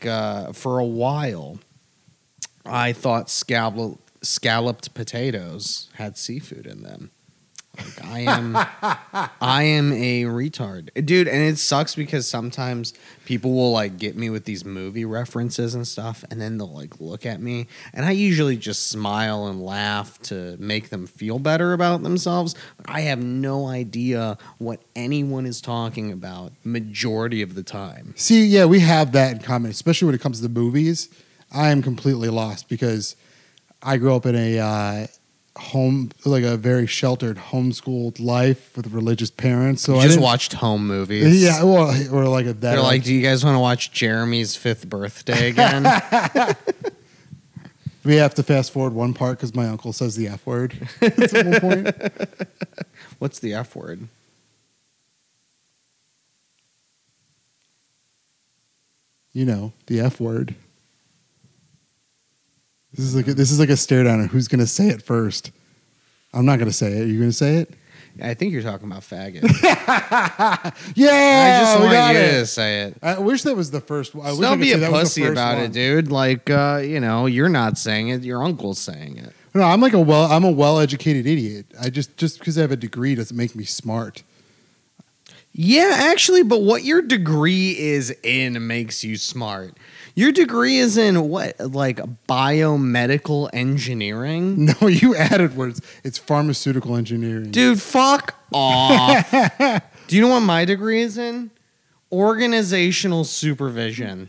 like uh, for a while, I thought scallop, scalloped potatoes had seafood in them. Like I am, I am a retard, dude, and it sucks because sometimes people will like get me with these movie references and stuff, and then they'll like look at me, and I usually just smile and laugh to make them feel better about themselves. I have no idea what anyone is talking about majority of the time. See, yeah, we have that in common, especially when it comes to the movies. I am completely lost because I grew up in a uh, home, like a very sheltered, homeschooled life with religious parents. So you I just didn't- watched home movies. Yeah, well, or like a that. They're like, do you guys want to watch Gheramy's fifth birthday again? we have to fast forward one part because my uncle says the f word. At some point. What's the F word? You know, the f word. This is like a, this is like a stare down. Who's gonna say it first? I'm not gonna say it. Are you gonna say it? I think you're talking about faggot. Yeah, I just we want got you it. to say it. I wish that was the first. one. I wish I Don't could be say a that was the pussy first about one. it, dude. Like, uh, you know, you're not saying it. Your uncle's saying it. No, I'm like a well. I'm a well-educated idiot. I just just because I have a degree doesn't make me smart. Yeah, actually, but what your degree is in makes you smart. Your degree is in what, like biomedical engineering? No, you added words. It's pharmaceutical engineering. Dude, fuck off. Do you know what my degree is in? Organizational supervision.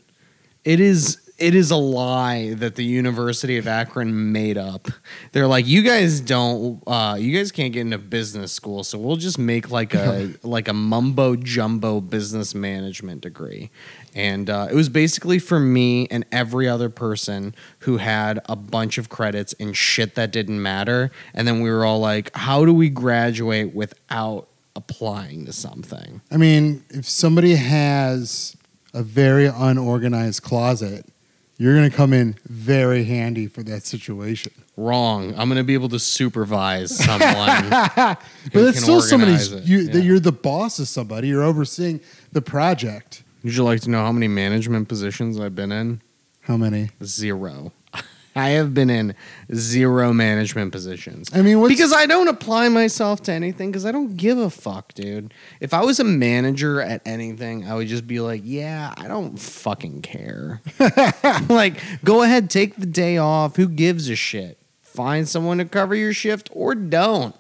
It is it is a lie that the University of Akron made up. They're like, you guys don't uh you guys can't get into business school, so we'll just make like a like a mumbo jumbo business management degree. And uh, it was basically for me and every other person who had a bunch of credits and shit that didn't matter. And then we were all like, how do we graduate without applying to something? I mean, if somebody has a very unorganized closet, you're going to come in very handy for that situation. Wrong. I'm going to be able to supervise someone. But it's still somebody's. it. You, Yeah. that You're the boss of somebody. You're overseeing the project. Would you like to know how many management positions I've been in? How many? Zero. I have been in zero management positions. I mean, what's, because I don't apply myself to anything because I don't give a fuck, dude. If I was a manager at anything, I would just be like, yeah, I don't fucking care. like, go ahead, take the day off. Who gives a shit? Find someone to cover your shift or don't.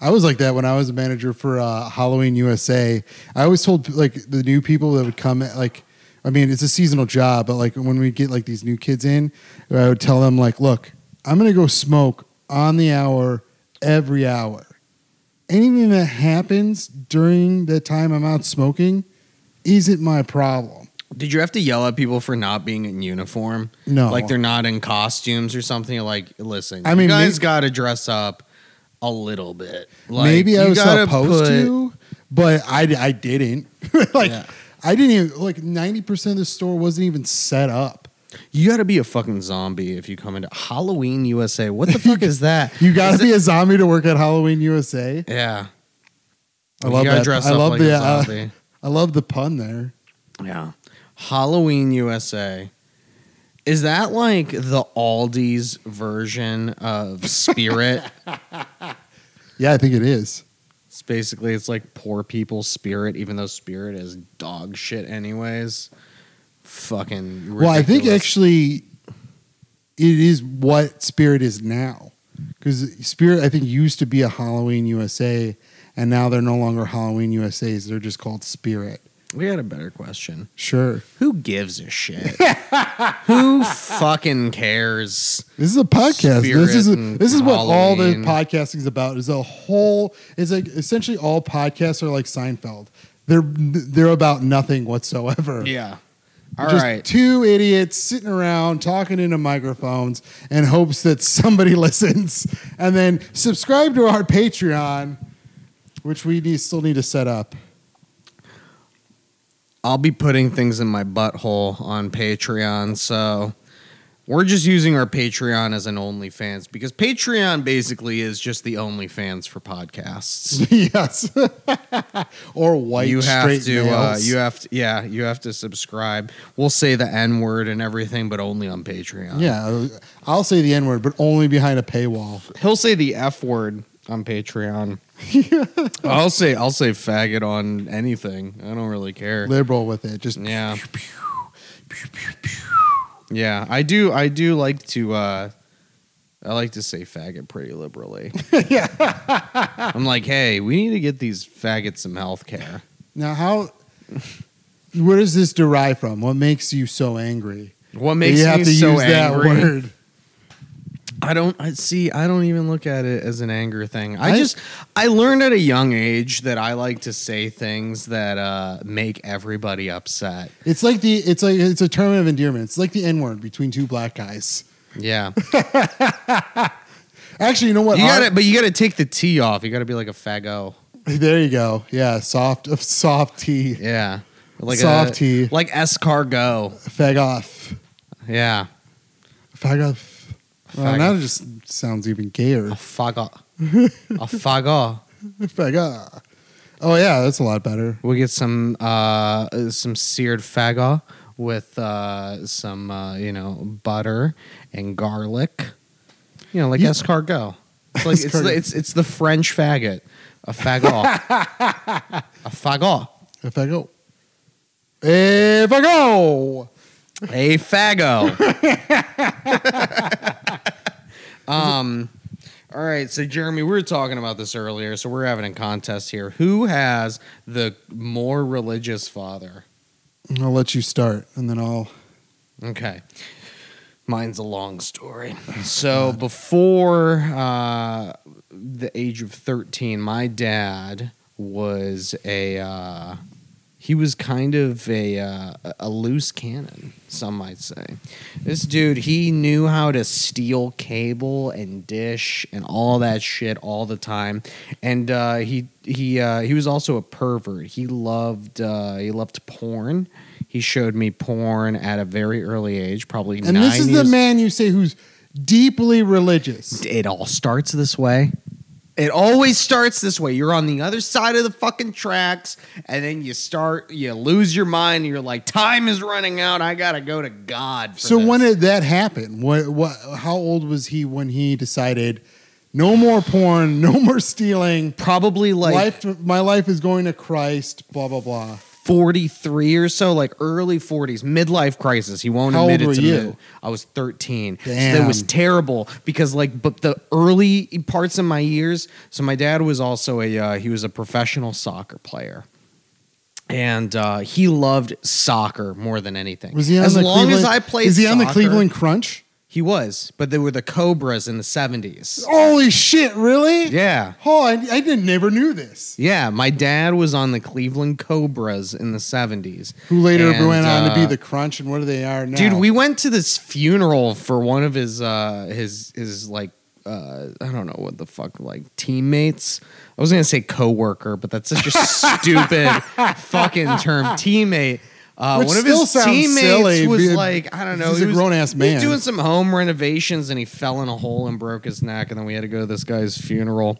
I was like that when I was a manager for uh, Halloween USA. I always told like the new people that would come like I mean it's a seasonal job, but like when we get like these new kids in, I would tell them like, look, I'm gonna go smoke on the hour every hour. Anything that happens during the time I'm out smoking isn't my problem. Did you have to yell at people for not being in uniform? No. Like they're not in costumes or something? Like, listen, I you mean, guys may- got to dress up a little bit. Like, Maybe I was supposed put- to, but I, I didn't. like Yeah. I didn't even like ninety percent of the store wasn't even set up. You got to be a fucking zombie if you come into Halloween USA. What the fuck is that? You got to it- be a zombie to work at Halloween USA. Yeah. I love that. dress I love like the uh. I love the pun there. yeah. Halloween USA. Is that like the Aldi's version of Spirit? Yeah, I think it is. It's basically it's like poor people's Spirit, even though Spirit is dog shit anyways. Fucking. Ridiculous. Well, I think actually it is what Spirit is now. Because Spirit, I think, used to be a Halloween USA, and now they're no longer Halloween USA's. They're just called Spirit. We had a better question. Sure. Who gives a shit? Who fucking cares? This is a podcast. Spirit this is and this is what all the Halloween. podcasting is about. Is a whole. It's like essentially all podcasts are like Seinfeld. They're they're about nothing whatsoever. Yeah. All All just right. two idiots sitting around talking into microphones in hopes that somebody listens, and then subscribe to our Patreon, which we need, still need to set up. I'll be putting things in my butthole on Patreon, so We're just using our Patreon as an OnlyFans because Patreon basically is just the OnlyFans for podcasts. yes. or white you have straight to, uh, you have to, yeah, you have to subscribe. We'll say the N word and everything, but only on Patreon. yeah, I'll say the N word, but only behind a paywall. he'll say the F word on Patreon. I'll say, I'll say faggot on anything. I don't really care. Liberal with it. Just Yeah. Yeah, I do. I do like to. uh I like to say faggot pretty liberally. yeah. I'm like, hey, we need to get these faggots some health care. Now, how? Where does this derive from? What makes you so angry? What makes you have to so use angry? that word. I don't. I see. I don't even look at it as an anger thing. I, I- just. I learned at a young age that I like to say things that uh make everybody upset. It's like the. It's like it's a term of endearment. It's like the N word between two black guys. Yeah, Actually, you know what? you got to But you got to take the T off. You got to be like a fago. There you go. Yeah, soft, of soft tea, Yeah, like soft a, tea. like escargot. Fag off, Yeah, fag off. Well, now it just sounds even gayer. a fago. a fago. Fag off. Oh yeah, that's a lot better. We get some uh some seared fago with uh some uh, you know butter and garlic. You know, like Yeah. escargot. It's like it's the, it's it's the French faggot. A fagot. a fagot. a I a go, A fago. um all right, so Gheramy, we were talking about this earlier, so we're having a contest here. Who has the more religious father? I'll let you start, and then I'll. Okay. Mine's a long story. So before uh, the age of 13, my dad was a uh, he was kind of a uh, a loose cannon, some might say. This dude, he knew how to steal cable and dish and all that shit all the time, and uh, he he uh, he was also a pervert. He loved uh, he loved porn. He showed me porn at a very early age, probably And nine this is the man you say who's deeply religious. it all starts this way. It always starts this way. You're on the other side of the fucking tracks, and then you start, you lose your mind, and you're like, time is running out. I gotta go to God. For So this." when did that happen? What? What? How old was he when he decided, no more porn, no more stealing. probably like life, my life is going to Christ. Blah blah blah. 43 or so, like early 40s, midlife crisis. He won't How admit it to you? me. I was 13. So that was terrible because, like, but the early parts of my years. So my dad was also a uh, he was a professional soccer player. And uh, he loved soccer more than anything. Was he on as the long as I played? Is he on the Cleveland Crunch? He was, but they were the Cobras in the seventies. Holy shit! Really? Yeah, Oh, I, I didn't never knew this. yeah. My dad was on the Cleveland Cobras in the seventies. Who later And, went on to be uh, the Crunch, and what do they are now? Dude, we went to this funeral for one of his uh his his like uh I don't know what the fuck like teammates. I was gonna say coworker, but that's such a stupid fucking term. Teammate. Uh, Which one of still his sounds teammates silly, was like, I don't know, he's he a was- grown-ass He was doing some home renovations and he fell in a hole and broke his neck, and then we had to go to this guy's funeral.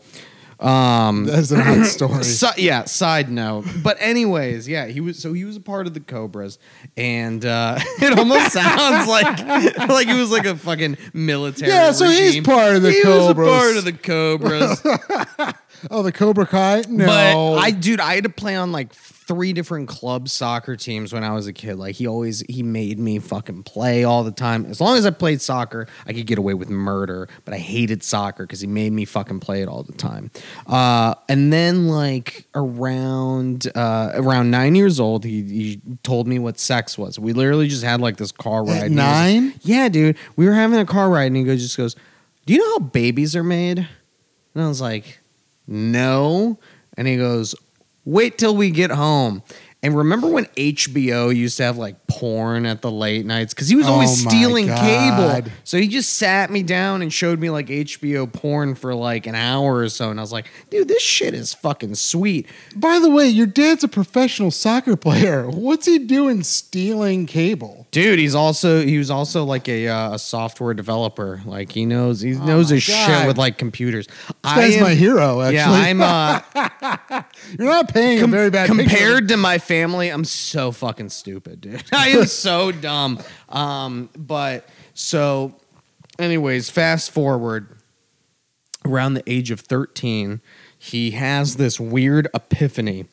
Um, That's a good story. Si- yeah, side note. But anyways, yeah, he was so he was a part of the Cobras, and uh, it almost sounds like like he was like a fucking military. Yeah, so he's regime. part of the he Cobras. was a part of the Cobras. Oh, the Cobra Kai? No. But I, dude, I had to play on like three different club soccer teams when I was a kid. Like he always he made me fucking play all the time. As long as I played soccer, I could get away with murder. But I hated soccer because he made me fucking play it all the time. Uh, and then like around uh, around nine years old, he, he told me what sex was. We literally just had like this car ride. At he was nine? yeah, dude. We were having a car ride, and he goes, just goes, "Do you know how babies are made?" And I was like, "No." And he goes, "Wait till we get home." And remember when HBO used to have like porn at the late nights? Because he was Oh always my stealing God. cable. So he just sat me down and showed me like HBO porn for like an hour or so. And I was like, dude, this shit is fucking sweet. By the way, your dad's a professional soccer player. What's he doing stealing cable? Dude, he's also he was also like a, uh, a software developer. Like he knows he knows Oh my his shit with like computers. This guy's my hero, actually. Yeah, I'm uh, You're not paying a very bad picture. compared to my family, I'm so fucking stupid, dude. I am so dumb. Um, but so, anyways, fast forward around the age of 13, he has this weird epiphany.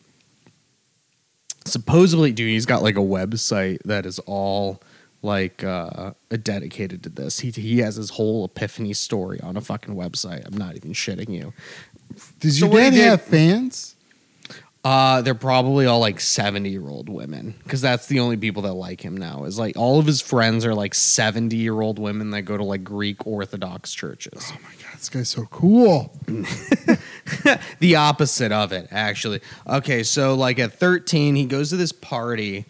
Supposedly, dude, he's got like a website that is all like uh dedicated to this. He he has his whole epiphany story on a fucking website. I'm not even shitting you. Does So your dad have fans? Uh, they're probably all like 70 year old women because that's the only people that like him now. Is like all of his friends are like 70 year old women that go to like Greek Orthodox churches. Oh my god, this guy's so cool. the opposite of it, actually. Okay, so like at 13, he goes to this party.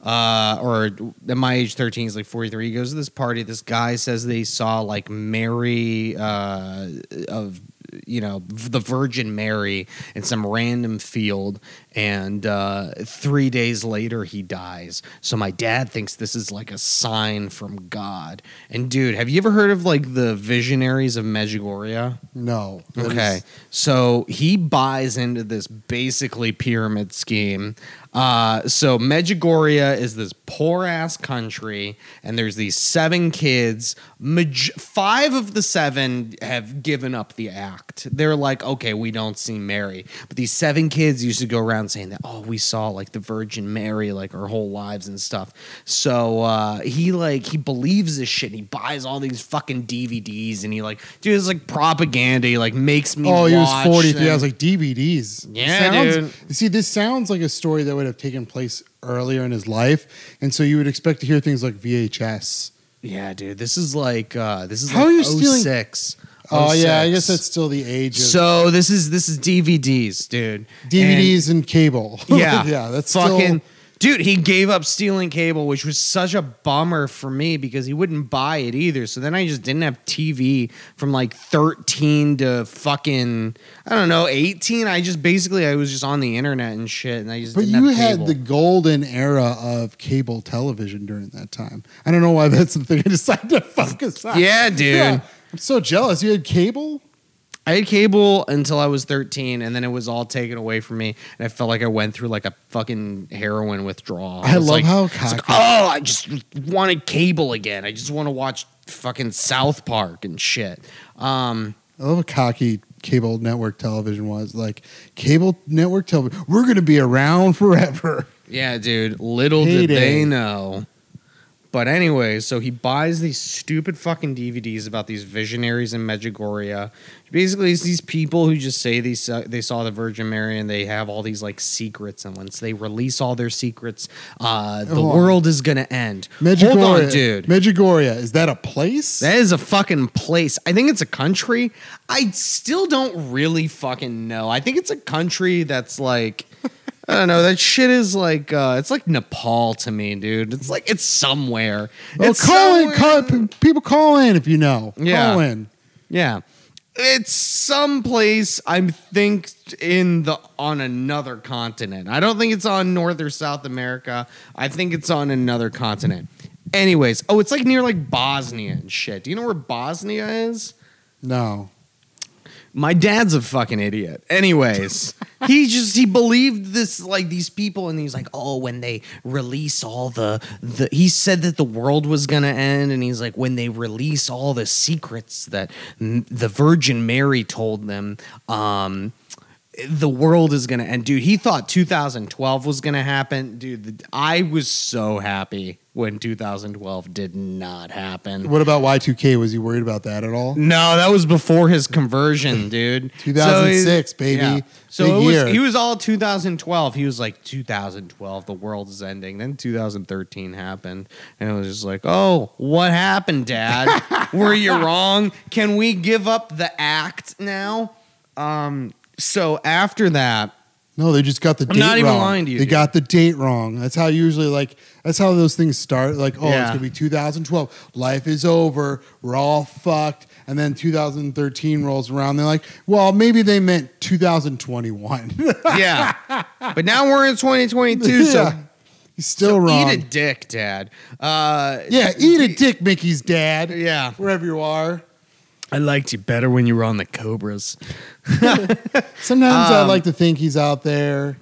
Uh, or at my age 13, he's like 43. He goes to this party. This guy says they saw like Mary, uh, of you know, the Virgin Mary in some random field, and uh, three days later he dies. So my dad thinks this is like a sign from God. And dude, have you ever heard of like the visionaries of Medjugorje? No. Okay. is- So he buys into this basically pyramid scheme. Uh, so Medjugorje is this poor ass country, and there's these seven kids. Maj- five of the seven have given up the act. They're like, okay, we don't see Mary. But these seven kids used to go around saying that, oh, we saw like the Virgin Mary like our whole lives and stuff. So uh, he like he believes this shit. And he buys all these fucking DVDs, and he like, dude, it's like propaganda. He like makes me. Oh, he was 43. them. I was like, DVDs. Yeah, sounds, dude. See, this sounds like a story that would have taken place earlier in his life. And so you would expect to hear things like VHS. Yeah, dude. This is like uh this is How like are you stealing- 06. Oh, yeah, I guess that's still the age of so this is this is DVDs, dude. DVDs and, cable. And- yeah. yeah, that's fucking still, Dude, he gave up stealing cable, which was such a bummer for me because he wouldn't buy it either. So then I just didn't have TV from like 13 to fucking I don't know, 18. I just basically I was just on the internet and shit and I just But didn't you have had cable. the golden era of cable television during that time. I don't know why that's the thing I decided to focus on. Yeah, dude. I'm so jealous. You had cable? I had cable until I was 13, and then it was all taken away from me, and I felt like I went through like a fucking heroin withdrawal. I was love like, how it's like, cocky- oh, I just wanted cable again. I just want to watch fucking South Park and shit. Um, I love how cocky cable network television was. Like cable network television, we're going to be around forever. yeah, dude. Little did they know. But anyway, so he buys these stupid fucking DVDs about these visionaries in Medjugorje. Basically, it's these people who just say they saw, they saw the Virgin Mary and they have all these like secrets, and once they release all their secrets, uh, the Hold on. world is gonna end. Medjugorje, Hold on, dude. Medjugorje, is that a place? That is a fucking place. I think it's a country. I still don't really fucking know. I think it's a country that's like I don't know. That shit is like uh it's like Nepal to me, dude. It's like it's somewhere. oh, it's call in. Call, people call in if you know. Yeah. Call in. Yeah. It's someplace I think in the on another continent. I don't think it's on North or South America. I think it's on another continent. Anyways, oh, it's like near like Bosnia and shit. Do you know where Bosnia is? No. My dad's a fucking idiot. Anyways, he just he believed this like these people and he's like, "Oh, when they release all the the he said that the world was to end and he's like, "When they release all the secrets that m- the Virgin Mary told them, um the world is gonna end, dude. He thought 2012 was gonna happen, dude. The, I was so happy when 2012 did not happen. What about Y2K? Was he worried about that at all? No, that was before his conversion, dude. 2006, So baby. So Big it was, he was all 2012. He was like 2012, the world is ending. Then 2013 happened, and it was just like, oh, what happened, Dad? Were you wrong? Can we give up the act now? Um. So after that, No, they just got the I'm date not even wrong. lying to you, They dude. got the date wrong. That's how usually like that's how those things start. Like, oh, Yeah. it's gonna be 2012. Life is over. We're all fucked. And then 2013 rolls around. They're like, well, maybe they meant 2021. yeah. But now we're in 2022, so Yeah. He's still so wrong. Eat a dick, Dad. Uh, yeah, eat a dick, Miki's dad. Yeah. Wherever you are. I liked you better when you were on the Cobras. Sometimes I Um, like to think he's out there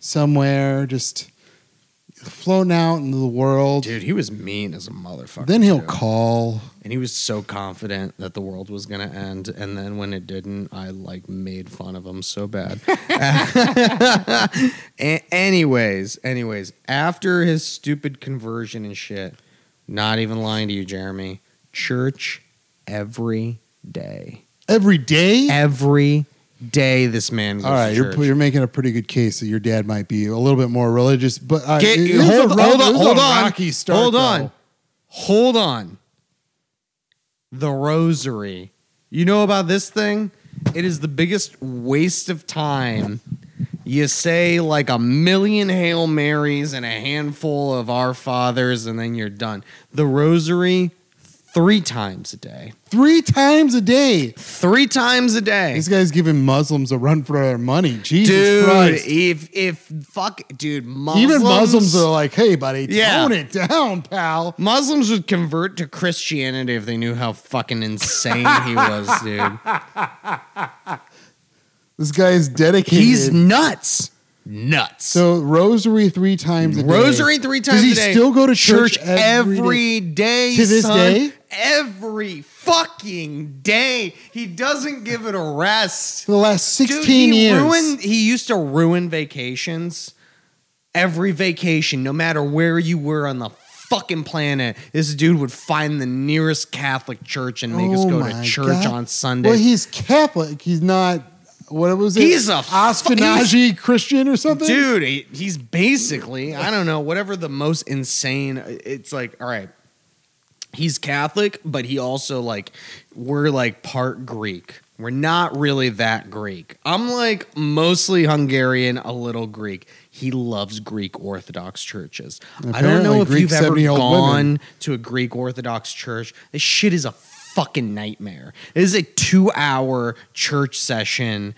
somewhere, just floating out into the world. Dude, he was mean as a motherfucker. then he'll too. call. and he was so confident that the world was gonna end, and then when it didn't, I like made fun of him so bad. A- anyways, anyways, after his stupid conversion and shit, not even lying to you, Gheramy, church every day, Every day? every day. This man. Goes All right, to you're, church. you're making a pretty good case that your dad might be a little bit more religious, but uh, Get- it hold, a hold it on, a hold on, rocky start, hold though. on, hold on. The rosary. You know about this thing? It is the biggest waste of time. You say like a million Hail Marys and a handful of Our Fathers, and then you're done. The rosary, three times a day. Three times a day. Three times a day. This guy's giving Muslims a run for their money. Jesus Dude, Christ. if if fuck, dude, Muslims, Even Muslims are like, hey, buddy, Yeah. tone it down, pal. Muslims would convert to Christianity if they knew how fucking insane he was, dude. This guy is dedicated. He's nuts. Nuts. so rosary three times a day. Rosary three times Does he a day. still go to church, every day? To this son. day? Every fucking day. He doesn't give it a rest. for the last 16 Dude, he years? Ruined, he used to ruin vacations. Every vacation, no matter where you were on the fucking planet, this dude would find the nearest Catholic church and make us Oh go to church God. on Sunday. Well, he's Catholic. He's not. What was it? He's a Ashkenazi Christian or something. Dude, he, he's basically, I don't know, whatever the most insane. It's like, all right, he's Catholic, but he also like, we're like part Greek. We're not really that Greek. I'm like mostly Hungarian, a little Greek. He loves Greek Orthodox churches. I don't know if Greek you've ever gone women. to a Greek Orthodox church. This shit is a fucking nightmare. It is a two hour church session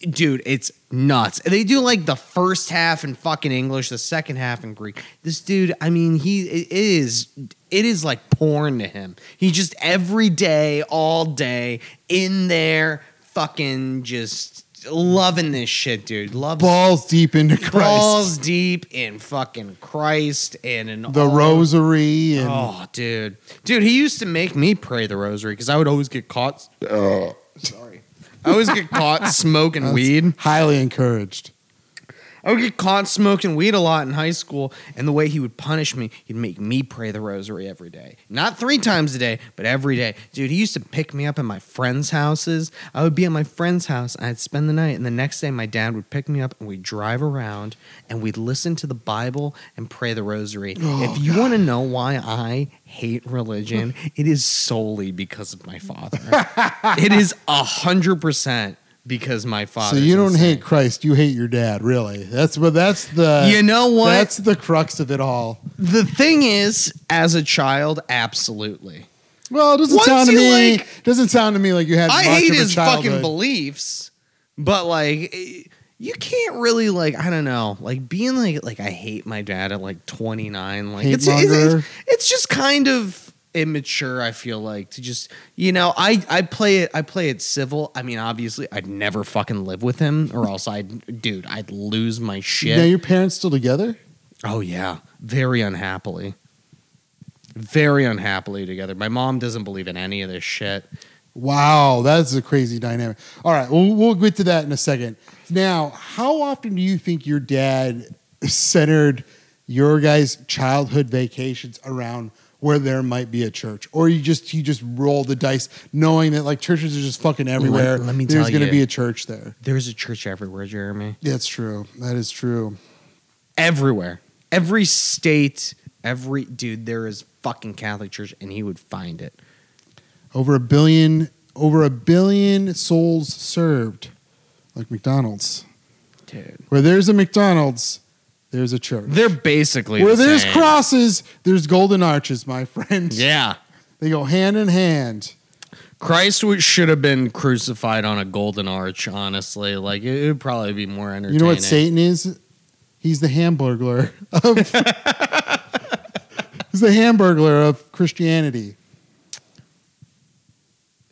dude, it's nuts. They do like the first half in fucking English, the second half in Greek. This dude, I mean, he it is it is like porn to him. He just every day, all day, in there, fucking just loving this shit, dude. Loves balls deep into Christ. balls deep in fucking Christ and in the all- rosary and Oh, dude, dude, he used to make me pray the rosary because I would always get caught. Oh, sorry, I always get caught smoking weed. highly encouraged. I would get caught smoking weed a lot in high school, and the way he would punish me, he'd make me pray the rosary every day. Not three times a day, but every day. Dude, he used to pick me up at my friends' houses. I would be at my friend's house, and I'd spend the night, and the next day my dad would pick me up, and we'd drive around, and we'd listen to the Bible and pray the rosary. Oh, if you want to know why I hate religion, it is solely because of my father. it is a hundred percent because my father. So you don't hate Christ, you hate your dad, really. That's what that's the You know what? That's the crux of it all. The thing is, as a child, absolutely. Well, it doesn't Once sound to me like- doesn't sound to me like you had I much hate of a his fucking beliefs, but like, you can't really like. I don't know, like being like like I hate my dad at like twenty nine. Like it's, it's it's just kind of immature. I feel like to just you know I I play it I play it civil. I mean, obviously, I'd never fucking live with him, or else I'd dude I'd lose my shit. Now your parents still together? Oh yeah, very unhappily. Very unhappily together. My mom doesn't believe in any of this shit. Wow, that's a crazy dynamic. All right, we'll, we'll get to that in a second. Now, how often do you think your dad centered your guys' childhood vacations around where there might be a church, or you just you just roll the dice knowing that like churches are just fucking everywhere? let me tell you. There's going to be a church there. There's a church everywhere, Gheramy. That's true. That is true. Everywhere. Every state, every dude, there is fucking Catholic church, and he would find it. Over a billion, over a billion souls served, like McDonald's. Dude. Where there's a McDonald's, there's a church. They're basically Where the there's same. crosses, there's golden arches, my friend. Yeah. They go hand in hand. Christ should have been crucified on a golden arch, honestly. Like, it would probably be more entertaining. You know what Satan is? He's the hamburglar of He's the hamburglar of Christianity.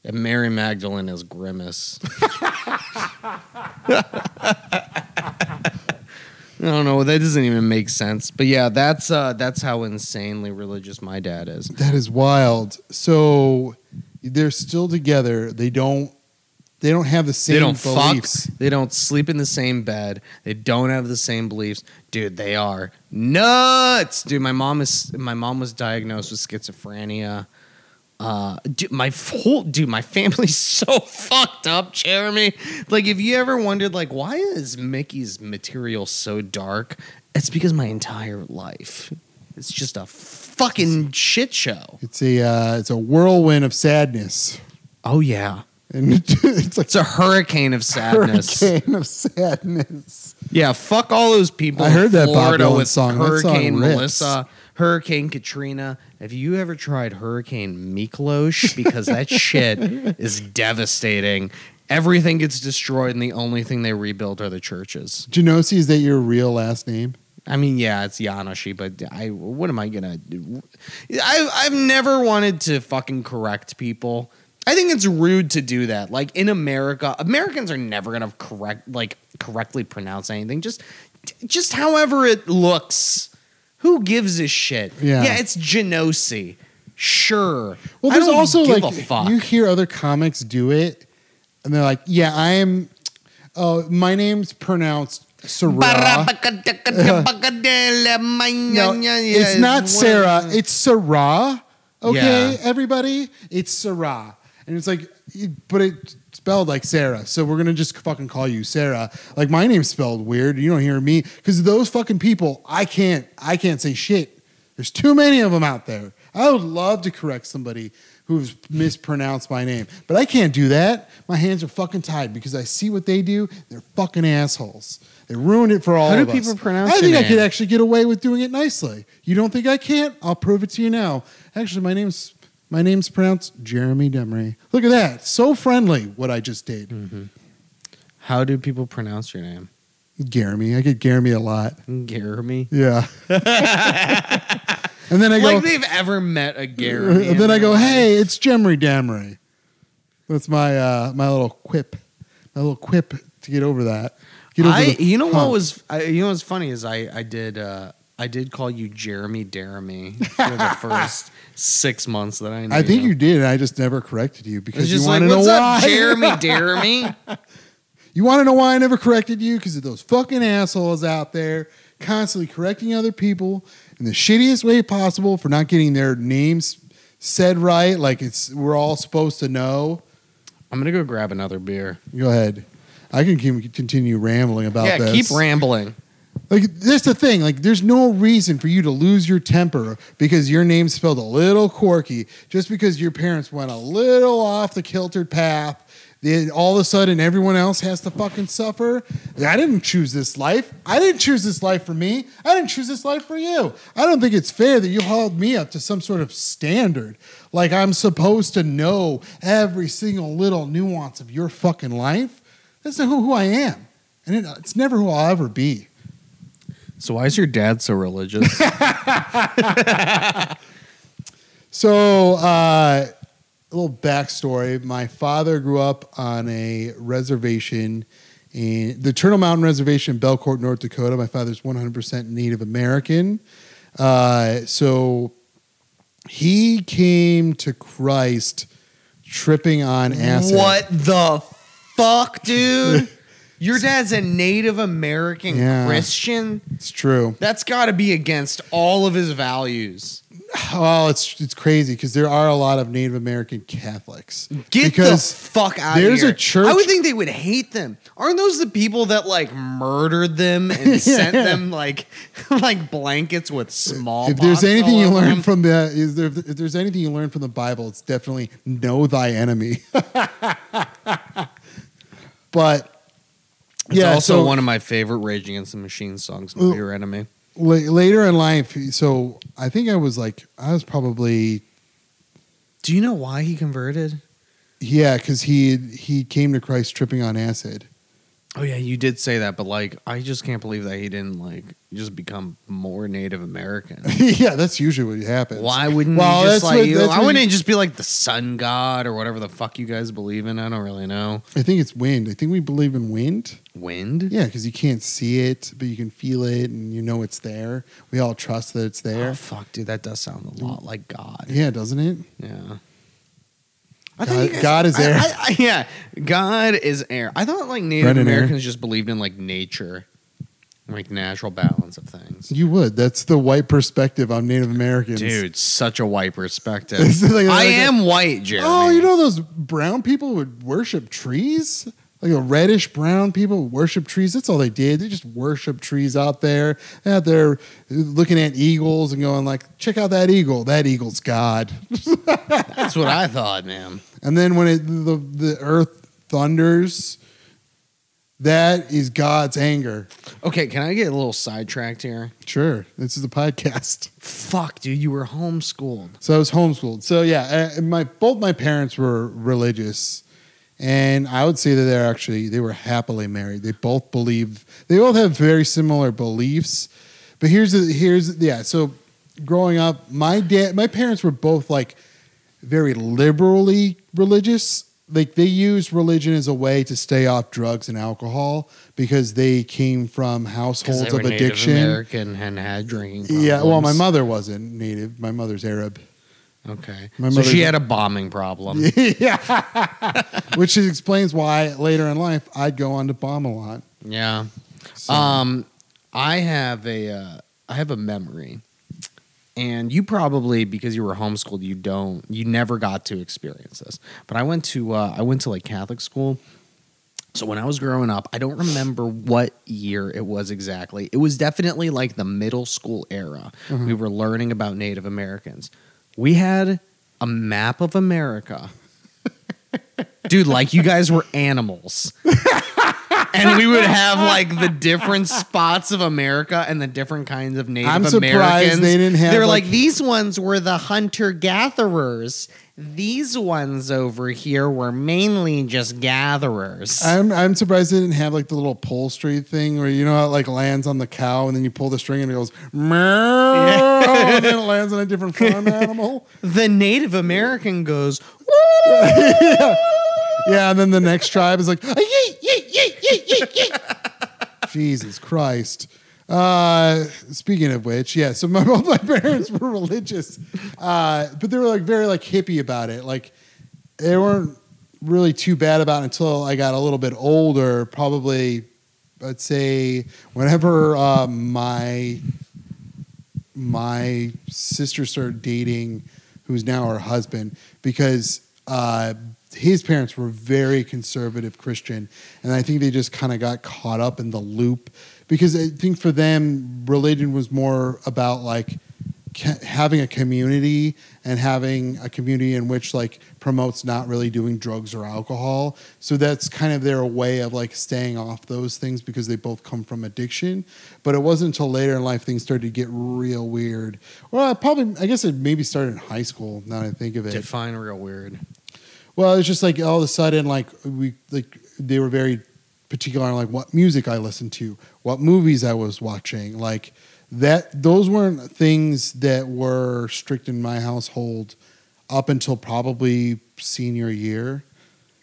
And Mary Magdalene is Grimace. I don't know. That doesn't even make sense. But yeah, that's uh, that's how insanely religious my dad is. That is wild. So they're still together. They don't they don't have the same they don't beliefs. fuck. They don't sleep in the same bed. They don't have the same beliefs. Dude, they are nuts. Dude, my mom is my mom was diagnosed with schizophrenia. Uh, dude, my whole dude, my family's so fucked up, Gheramy. Like, if you ever wondered, like, why is Miki's material so dark? It's because my entire life, it's just a fucking shit show. It's a uh, it's a whirlwind of sadness. Oh yeah, And it's like it's a hurricane of sadness. hurricane of sadness. Yeah, fuck all those people. I in heard that Bob Florida Dylan with song. That song Hurricane rips. Melissa, Hurricane Katrina. Have you ever tried Hurricane Miklos? Because that shit is devastating. Everything gets destroyed, and the only thing they rebuild are the churches. Janosi, is that your real last name? I mean, yeah, it's Yanoshi, but I what am I gonna do? I I've never wanted to fucking correct people. I think it's rude to do that. Like in America, Americans are never gonna correct like correctly pronounce anything. Just just however it looks. Who gives a shit? Yeah. yeah, it's Janosi. Sure. Well, I there's don't also give like a fuck. you hear other comics do it, and they're like, "Yeah, I am. Oh, my name's pronounced Sarah." No, it's not Sarah. It's Sarah. Okay, Yeah. everybody, it's Sarah, and it's like, but it spelled like Sarah. So we're gonna just fucking call you Sarah. Like my name's spelled weird. You don't hear me because those fucking people. I can't. I can't say shit. There's too many of them out there. I would love to correct somebody who's mispronounced my name, but I can't do that. My hands are fucking tied because I see what they do. They're fucking assholes. They ruined it for all How do of us. people pronounce I your think I name? could actually get away with doing it nicely. You don't think I can't? I'll prove it to you now. Actually, my name's my name's pronounced Jeremy Demery. Look at that. So friendly what I just did. Hmm. How do people pronounce your name? Jeremy. I get Jeremy a lot. Jeremy. Yeah. and then I go Like they've ever met a Gary. and then I go, "Hey, it's Jeremy Demery." That's my uh my little quip. My little quip to get over that. Get over I, the you know what was I, you know what's funny is I I did uh, I did call you Jeremy Daramy for the first six months that I knew. I think you did, I just never corrected you because you want like, to know what's why. up, Jeremy Daramy? You want to know why I never corrected you? Because of those fucking assholes out there constantly correcting other people in the shittiest way possible for not getting their names said right, like it's we're all supposed to know. I'm gonna go grab another beer. Go ahead. I can keep, continue rambling about yeah, this. keep rambling. Like that's the thing. Like there's no reason for you to lose your temper because your name's spelled a little quirky, just because your parents went a little off the kiltered path. Then all of a sudden everyone else has to fucking suffer. I didn't choose this life. I didn't choose this life for me. I didn't choose this life for you. I don't think it's fair that you hauled me up to some sort of standard. Like I'm supposed to know every single little nuance of your fucking life. That's not who, who I am. And it, it's never who I'll ever be. So why is your dad so religious? So, uh, a little backstory. My father grew up on a reservation in the Turtle Mountain Reservation in Belcourt, North Dakota. My father's 100% Native American. Uh, so, he came to Christ tripping on acid. what the fuck, dude? Your dad's a Native American Yeah. Christian. It's true. That's got to be against all of his values. Oh, it's it's crazy because there are a lot of Native American Catholics. Get because the fuck out of there's a church- I would think they would hate them. Aren't those the people that like murdered them and sent them like like blankets with small? if there's anything you learn from the is there, if there's anything you learn from the Bible, it's definitely know thy enemy. but It's Yeah, also so- one of my favorite Rage Against the Machine songs, Know Your Enemy. La- later in life, so I think I was like, I was probably Do you know why he converted? yeah, because he he came to Christ tripping on acid. Oh yeah, you did say that, but like I just can't believe that he didn't like just become more Native American. yeah, that's usually what happens. Why wouldn't Well, he just like what- you? Why wouldn't he just be like the sun god or whatever the fuck you guys believe in? I don't really know. I think it's wind. I think we believe in wind. Wind? Yeah, because you can't see it, but you can feel it, and you know it's there. We all trust that it's there. Oh fuck, dude, that does sound a lot like God. Yeah, doesn't it? Yeah. God- God is air. I- I- yeah, God is air. I thought like Native Brendan Air. Americans just believed in like nature, like natural balance of things. You would. That's the white perspective on Native Americans. Dude, such a white perspective. It's like- I like- am white, Gheramy. Oh, you know those brown people would worship trees? Like a reddish brown people worship trees. That's all they did. They just worship trees out there. They're out there looking at eagles and going like, check out that eagle. That eagle's God. That's what I thought, man. And then when it, the, the earth thunders, that is God's anger. Okay, can I get a little sidetracked here? Sure. This is a podcast. Fuck, dude, you were homeschooled. So I was homeschooled. So yeah, uh, my both my parents were religious, and I would say that they're actually they were happily married. They both believe they both have very similar beliefs. But here's the here's yeah. So growing up, my dad, my parents were both like very liberally religious. Like they used religion as a way to stay off drugs and alcohol because they came from households of Native addiction. American and had drinking problems. Yeah, well, my mother wasn't native. My mother's Arab. Okay. My so she had a bombing problem. yeah. Which explains why later in life I'd go on to bomb a lot. Yeah. So, Um, I have a uh, I have a memory, and you probably because you were homeschooled, you don't you never got to experience this. But I went to uh, I went to like Catholic school. So when I was growing up, I don't remember what year it was exactly. It was definitely like the middle school era. Mhm. We were learning about Native Americans. We had a map of America. Dude, like you guys were animals. And we would have like the different spots of America and the different kinds of Native I'm surprised Americans. they didn't have, They were like- like, these ones were the hunter gatherers. These ones over here were mainly just gatherers. I'm I'm surprised they didn't have like the little upholstery thing where you know how it like lands on the cow and then you pull the string and it goes meow and then it lands on a different farm animal. the Native American goes, yeah. Yeah, and then the next tribe is like "Ah, yeet, yeet, yeet, yeet, yeet, yeet." Jesus Christ. Uh, speaking of which, yeah, so my, both my parents were religious, uh, but they were like very like hippie about it. Like they weren't really too bad about it until I got a little bit older. Probably, I'd say whenever uh, my my sister started dating, who's now her husband, because uh, his parents were very conservative Christian, and I think they just kind of got caught up in the loop because I think for them religion was more about like having a community and having a community in which like promotes not really doing drugs or alcohol. So that's kind of their way of like staying off those things because they both come from addiction. But it wasn't until later in life things started to get real weird. Well I probably i guess it maybe started in high school now that i think of it. Define real weird. Well, it's just like all of a sudden, like we like they were very particular on like what music I listened to, what movies I was watching, like that. Those weren't things that were strict in my household up until probably senior year.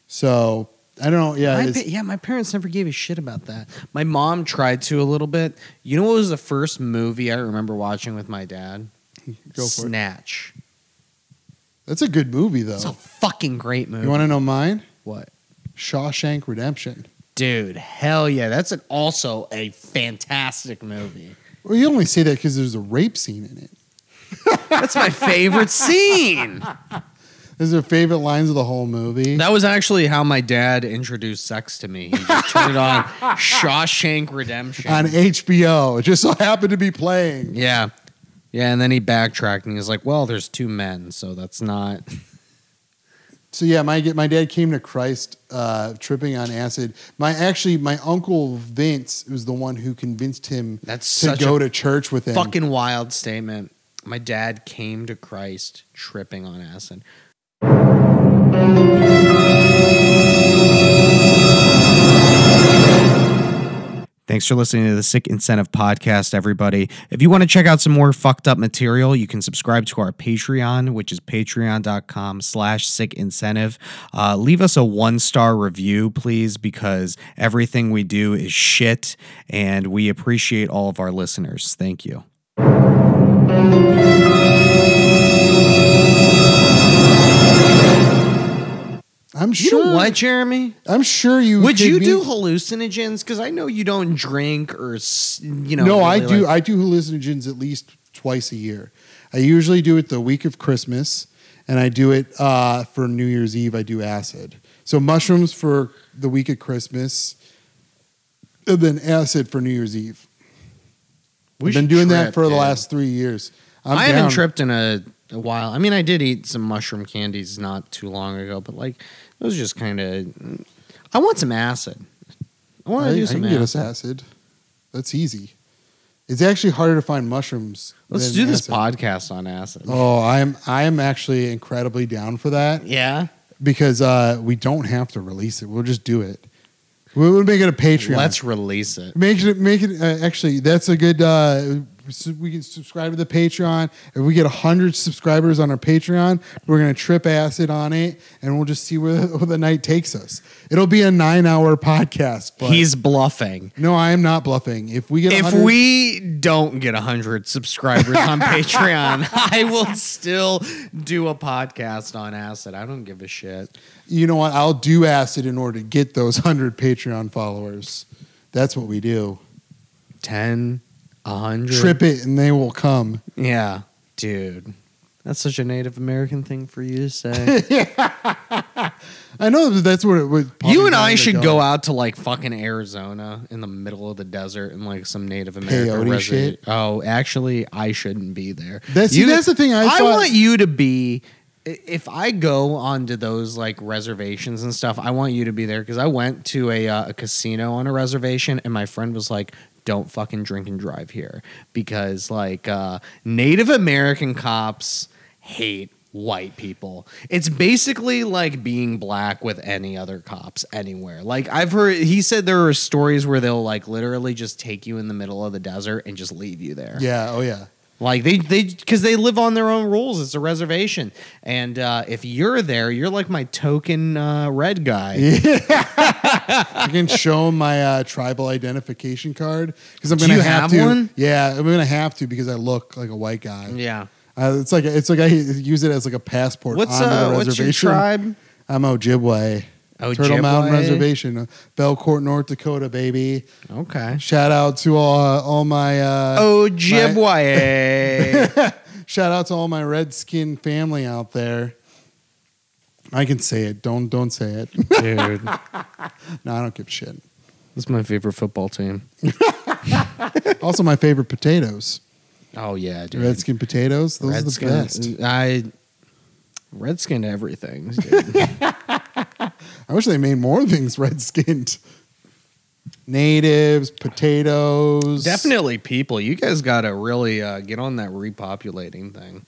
So I don't know. Yeah, my, pa- yeah, my parents never gave a shit about that. My mom tried to a little bit. You know what was the first movie I remember watching with my dad? go for it. That's a good movie though. It's a fucking great movie. You want to know mine? what? Shawshank Redemption. Dude, hell yeah. That's an, also a fantastic movie. Well, you only say that because there's a rape scene in it. That's my favorite scene. Those are favorite lines of the whole movie. That was actually how my dad introduced sex to me. He just turned it on Shawshank Redemption. on HBO. It just so happened to be playing. yeah. Yeah, and then he backtracked and he's like, well, there's two men, so that's not. So yeah, my my dad came to Christ uh, tripping on acid. My actually my uncle Vince was the one who convinced him That's to such go a to church with him. Fucking wild statement. My dad came to Christ tripping on acid. Thanks for listening to the Sick Incentive Podcast, everybody. If you want to check out some more fucked up material, you can subscribe to our Patreon, which is patreon.com slash sick incentive. Uh, leave us a one-star review, please, because everything we do is shit, and we appreciate all of our listeners. Thank you. I'm You sure. know what, Gheramy? I'm sure you Would could you be- do hallucinogens? Because I know you don't drink or s- you know. no, I really do. like- I do hallucinogens at least twice a year. I usually do it the week of Christmas, and I do it uh, for New Year's Eve. I do acid. So mushrooms for the week of Christmas, and then acid for New Year's Eve. We I've been should doing that trip, for the dude. last three years. I'm I haven't tripped in a, a while. I mean, I did eat some mushroom candies not too long ago, but like it was just kind of. I want some acid. I want to do I some can get us acid. acid. That's easy. It's actually harder to find mushrooms. Let's than do this acid. podcast on acid. Oh, I'm I am actually incredibly down for that Yeah, because uh, we don't have to release it. We'll just do it. We'll make it a Patreon. let's release it. make it make it. Uh, actually, that's a good. Uh, we can subscribe to the Patreon. If we get hundred subscribers on our Patreon, we're gonna trip acid on it, and we'll just see where, where the night takes us. It'll be a nine-hour podcast. But He's bluffing. no, I am not bluffing. If we get If 100 we don't get 100 subscribers on Patreon, I will still do a podcast on acid. I don't give a shit. you know what? I'll do acid in order to get those hundred Patreon followers. That's what we do. 10, 100. Trip it, and they will come. Yeah, dude. That's such a Native American thing for you to say. I know that that's what it would. you and I should go out to like fucking Arizona in the middle of the desert and like some Native American Peyote shit? Oh, actually, I shouldn't be there. That's- see, that's the thing I I thought- want you to be. i- If I go onto those like reservations and stuff, I want you to be there because I went to a, uh, a casino on a reservation and my friend was like, "Don't fucking drink and drive here," because like uh, Native American cops hate white people. It's basically like being black with any other cops anywhere. Like I've heard he said there are stories where they'll like literally just take you in the middle of the desert and just leave you there. Yeah. Oh yeah. Like they they because they live on their own rules. It's a reservation, and uh, if you're there, you're like my token uh, red guy. I can show 'em my uh, tribal identification card because I'm Do gonna you have, to. one? Yeah, I'm gonna have to because I look like a white guy. Yeah. Uh, it's like it's like I use it as like a passport. What's onto uh the what's your tribe? I'm Ojibwe. Ojibwe? Turtle Mountain Reservation, uh, Belcourt, North Dakota, baby. Okay. Shout out to all uh, all my uh, Ojibwe. shout out to all my redskin family out there. I can say it. Don't don't say it. Dude, no, I don't give a shit. that's my favorite football team. Also, my favorite potatoes. Oh yeah, dude. Redskin potatoes. Those Redskin. are the best. I redskin everything. dude. I wish they made more things red skinned. Natives, potatoes. Definitely people. You guys got to really uh, get on that repopulating thing.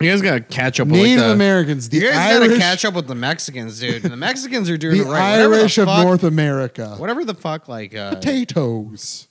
You guys got to catch up with Native like the, Americans. The You guys got to catch up with the Mexicans, dude. The Mexicans are doing the it right. Whatever the Irish of North America. Whatever the fuck, like uh, Potatoes.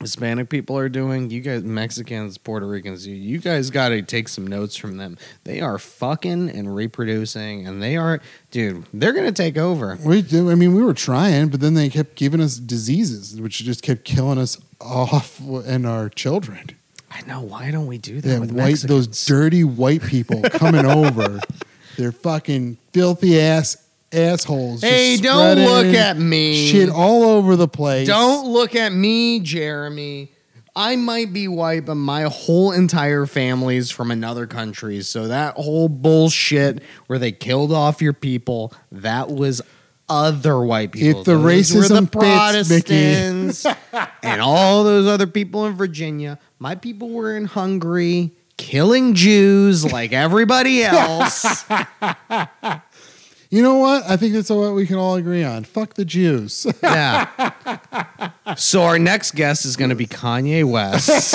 Hispanic people are doing, you guys, Mexicans, Puerto Ricans, you, you guys got to take some notes from them. They are fucking and reproducing, and they are, dude. They're gonna take over. We do. I mean, we were trying, but then they kept giving us diseases, which just kept killing us off and our children. I know. Why don't we do that Yeah, with white, Mexicans? those dirty white people coming over. They're fucking filthy ass assholes. Hey, don't look at me. Shit all over the place. Don't look at me, Gheramy. I might be white, but my whole entire family's from another country. So that whole bullshit where they killed off your people, that was other white people. If the Those were racism the fits, Miki. And all those other people in Virginia. My people were in Hungary, killing Jews like everybody else. You know what? I think that's what we can all agree on. Fuck the Jews. yeah. So our next guest is going to be Kanye West.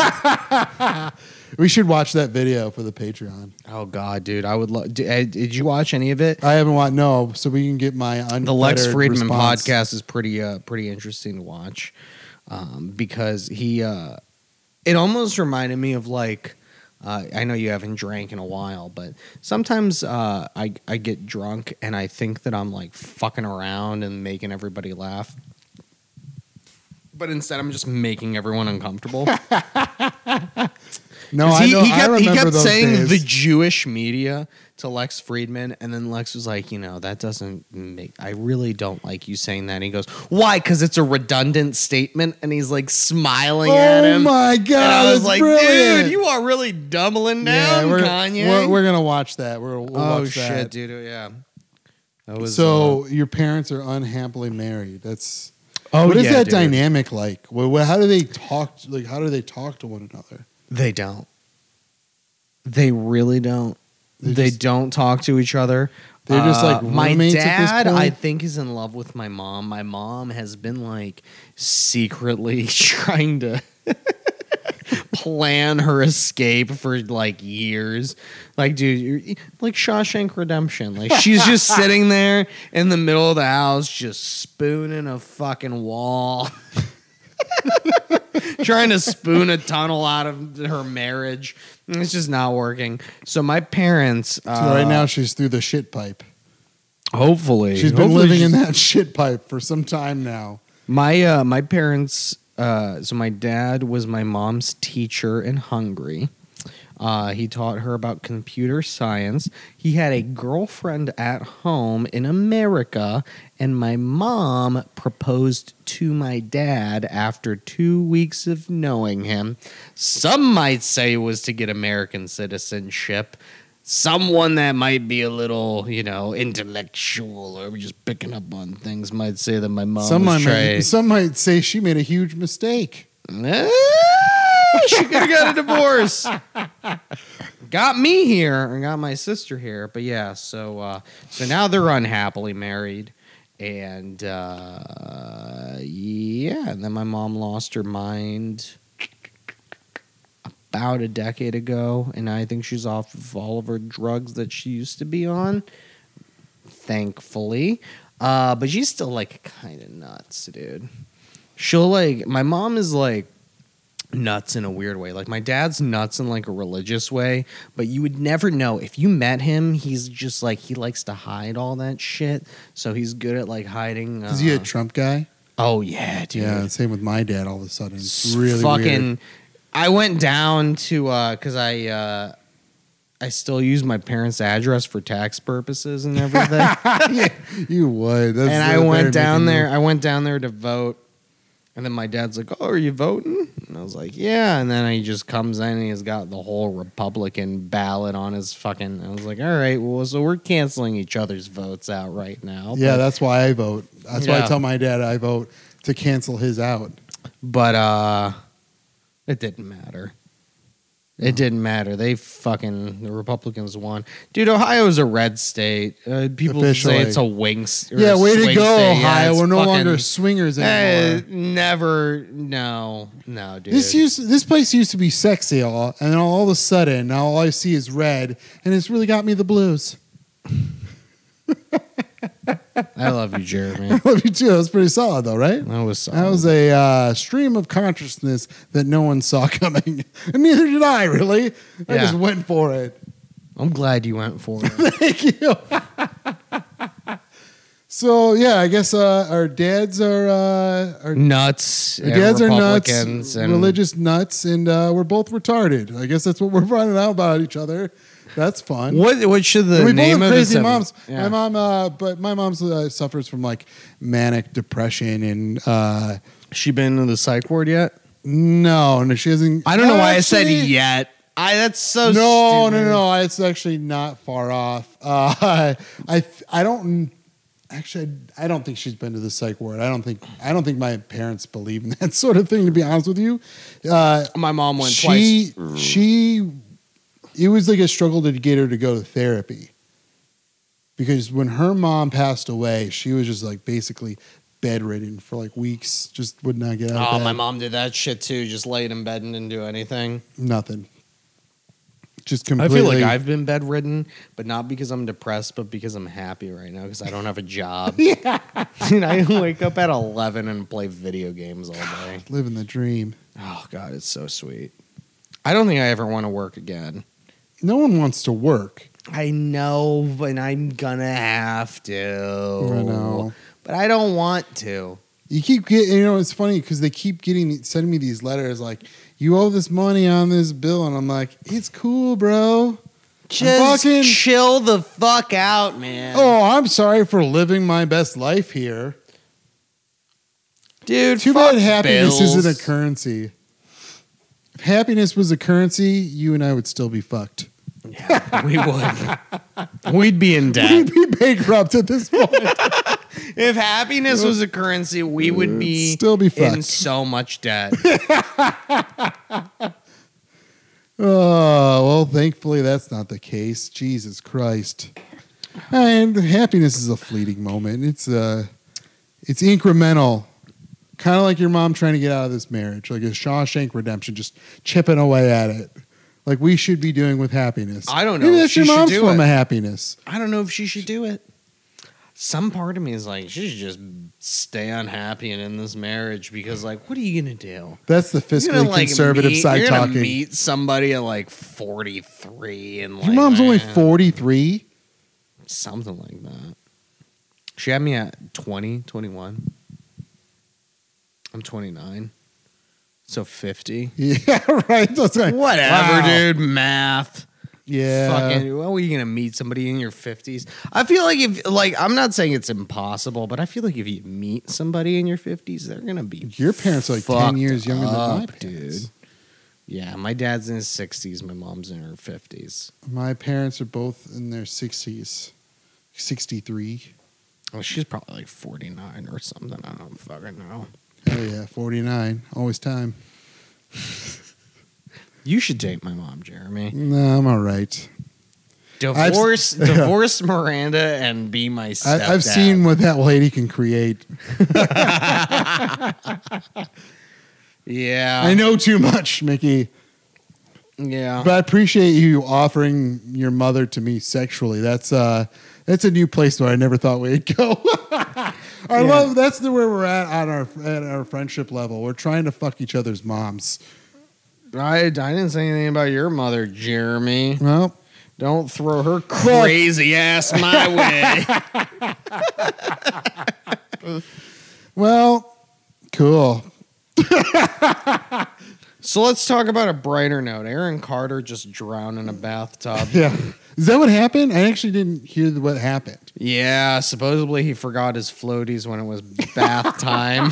we should watch that video for the Patreon. Oh God, dude, I would love. Did, did you watch any of it? I haven't watched no, so we can get my unfettered the Lex Fridman response. podcast is pretty uh pretty interesting to watch um, because he uh it almost reminded me of like uh, I know you haven't drank in a while, but sometimes uh, I I get drunk and I think that I'm like fucking around and making everybody laugh, but instead I'm just making everyone uncomfortable. No, 'Cause I he, know. he I kept, he remember kept those saying days. the Jewish media to Lex Fridman, and then Lex was like, you know, that doesn't make. I really don't like you saying that. And he goes, why? Because it's a redundant statement, and he's like smiling at him. Oh my god! and I was like, brilliant. dude, you are really doubling down, we're, Kanye. We're, we're gonna watch that. We're, we'll oh watch shit, that. dude, yeah. That was so your parents are unhappily married. That's uh, oh, what is yeah, that dude. dynamic like? How do they talk? Like, how do they talk to one another? They don't. They really don't. They They, just- don't talk to each other. They're just, Uh, like, my at this dad. I think is in love with my mom. My mom has been like secretly trying to plan her escape for like years. Like, dude, you're like Shawshank Redemption. Like, she's just sitting there in the middle of the house, just spooning a fucking wall. trying to spoon a tunnel out of her marriage. It's just not working. So my parents, So uh, right now she's through the shit pipe. hopefully, She's been hopefully living in that shit pipe for some time now. My uh, my parents. Uh, so my dad was my mom's teacher in Hungary. Uh, he taught her about computer science. He had a girlfriend at home in America, and my mom proposed to my dad after two weeks of knowing him. Some might say it was to get American citizenship. Someone that might be a little, you know, intellectual or just picking up on things might say that my mom some, was might, trying. some might say she made a huge mistake. Eh, she could have got a divorce. got me here and got my sister here, but yeah. So uh, so now they're unhappily married, and uh, yeah. And then my mom lost her mind about a decade ago, and I think she's off of all of her drugs that she used to be on. Thankfully, uh, but she's still like kind of nuts, dude. She'll like my mom is like nuts in a weird way. Like my dad's nuts in like a religious way, but you would never know if you met him. He's just like he likes to hide all that shit, so he's good at like hiding. Is he a uh, Trump guy? oh yeah, dude. Yeah, same with my dad. All of a sudden, it's really fucking. weird. I went down to because I uh, I still use my parents' address for tax purposes and everything. yeah, you would. That's, and I went down there. you- I went down there to vote, and then my dad's like, "Oh, are you voting?" And I was like, "Yeah." And then he just comes in and he's got the whole Republican ballot on his fucking. I was like, "All right, well, so we're canceling each other's votes out right now." Yeah, but, that's why I vote. That's why I tell my dad I vote to cancel his out. but uh, it didn't matter. It didn't matter. They fucking the Republicans won, dude. Ohio's a red state. Uh, people Officially. say it's a wings. Yeah, a way to go, state. Yeah, Ohio. it's We're no fucking- longer swingers Eh, anymore. never. No, no, dude. This used this place used to be sexy, all, and then all of a sudden now all I see is red, and it's really got me the blues. I love you, Gheramy. I love you too. That was pretty solid, though, right? That was That was a uh, stream of consciousness that no one saw coming, and neither did I. Really, I Yeah. just went for it. I'm glad you went for it. Thank you. so yeah, I guess uh, our dads are uh, our, nuts. our and dads are nuts, Republicans and religious nuts, and uh, we're both retarded. I guess that's what we're finding out about each other. That's fun. What? What should the we name both of have this crazy moms. Yeah. My mom, uh, but my mom uh, suffers from like manic depression and uh, She been in the psych ward yet? no, no, she hasn't. I don't know why I said Actually, yet. I that's so no, stupid. no, no, It's actually not far off. Uh, I, I don't. Actually, I don't think she's been to the psych ward. I don't think. I don't think my parents believe in that sort of thing. To be honest with you, uh, My mom went she twice. she it was like a struggle to get her to go to therapy because when her mom passed away, she was just like basically bedridden for like weeks, just would not get out of Oh, bed. my mom did that shit too. Just laid in bed and didn't do anything. Nothing. Just completely. I feel like I've been bedridden, but not because I'm depressed, but because I'm happy right now because I don't have a job. yeah. and I wake up at 11 and play video games all day. living the dream. Oh, God, it's so sweet. I don't think I ever want to work again. No one wants to work. I know, but I'm gonna have to. I know. But I don't want to. You keep getting, you know, it's funny because they keep getting sending me these letters like, "You owe this money on this bill," and I'm like, "It's cool, bro." Just fucking- chill the fuck out, man. Oh, I'm sorry for living my best life here. dude, Too bad happiness bills. isn't a currency. If happiness was a currency, you and I would still be fucked. Yeah, we would. We'd be in debt. We'd be bankrupt at this point. if happiness was a currency, we would be Still be in fucked. so much debt. Oh, well, thankfully that's not the case. Jesus Christ. And happiness is a fleeting moment. It's uh it's incremental. Kind of like your mom trying to get out of this marriage, like a Shawshank redemption, just chipping away at it. Like we should be doing with happiness. I don't know Maybe if that's she your should mom's do form it. of happiness. I don't know if she should do it. Some part of me is like, she should just stay unhappy and in this marriage because, like, what are you gonna do? That's the You're fiscally gonna, like, conservative meet, side you're gonna talking. meet somebody at like 43 and like your mom's only man, 43. something like that. She had me at 20, 21. I'm 29. So 50. Yeah, right. That's like, Whatever, wow. dude. Math. Yeah. Fucking, well, are you gonna meet somebody in your fifties? I feel like if, like, I'm not saying it's impossible, but I feel like if you meet somebody in your fifties, they're gonna be Your parents are like 10 years younger than my parents. dude. Yeah, my dad's in his sixties, my mom's in her fifties. My parents are both in their 60s. 63. Well, she's probably like forty nine or something. I don't fucking know. Oh yeah, 49. Always time. You should date my mom, Gheramy. No, I'm all right. Divorce, divorce Miranda, and be my stepdad. I, I've seen what that lady can create. Yeah, I know too much, Miki. Yeah, But I appreciate you offering your mother to me sexually. That's uh that's a new place where I never thought we'd go. I Yeah. love that's the where we're at on our at our friendship level. We're trying to fuck each other's moms. I, I didn't say anything about your mother, Gheramy. Well, Don't throw her crazy ass my way. well, cool. so let's talk about a brighter note. Aaron Carter just drowned in a bathtub. Yeah. Is that what happened? I actually didn't hear what happened. Yeah, supposedly he forgot his floaties when it was bath time. Who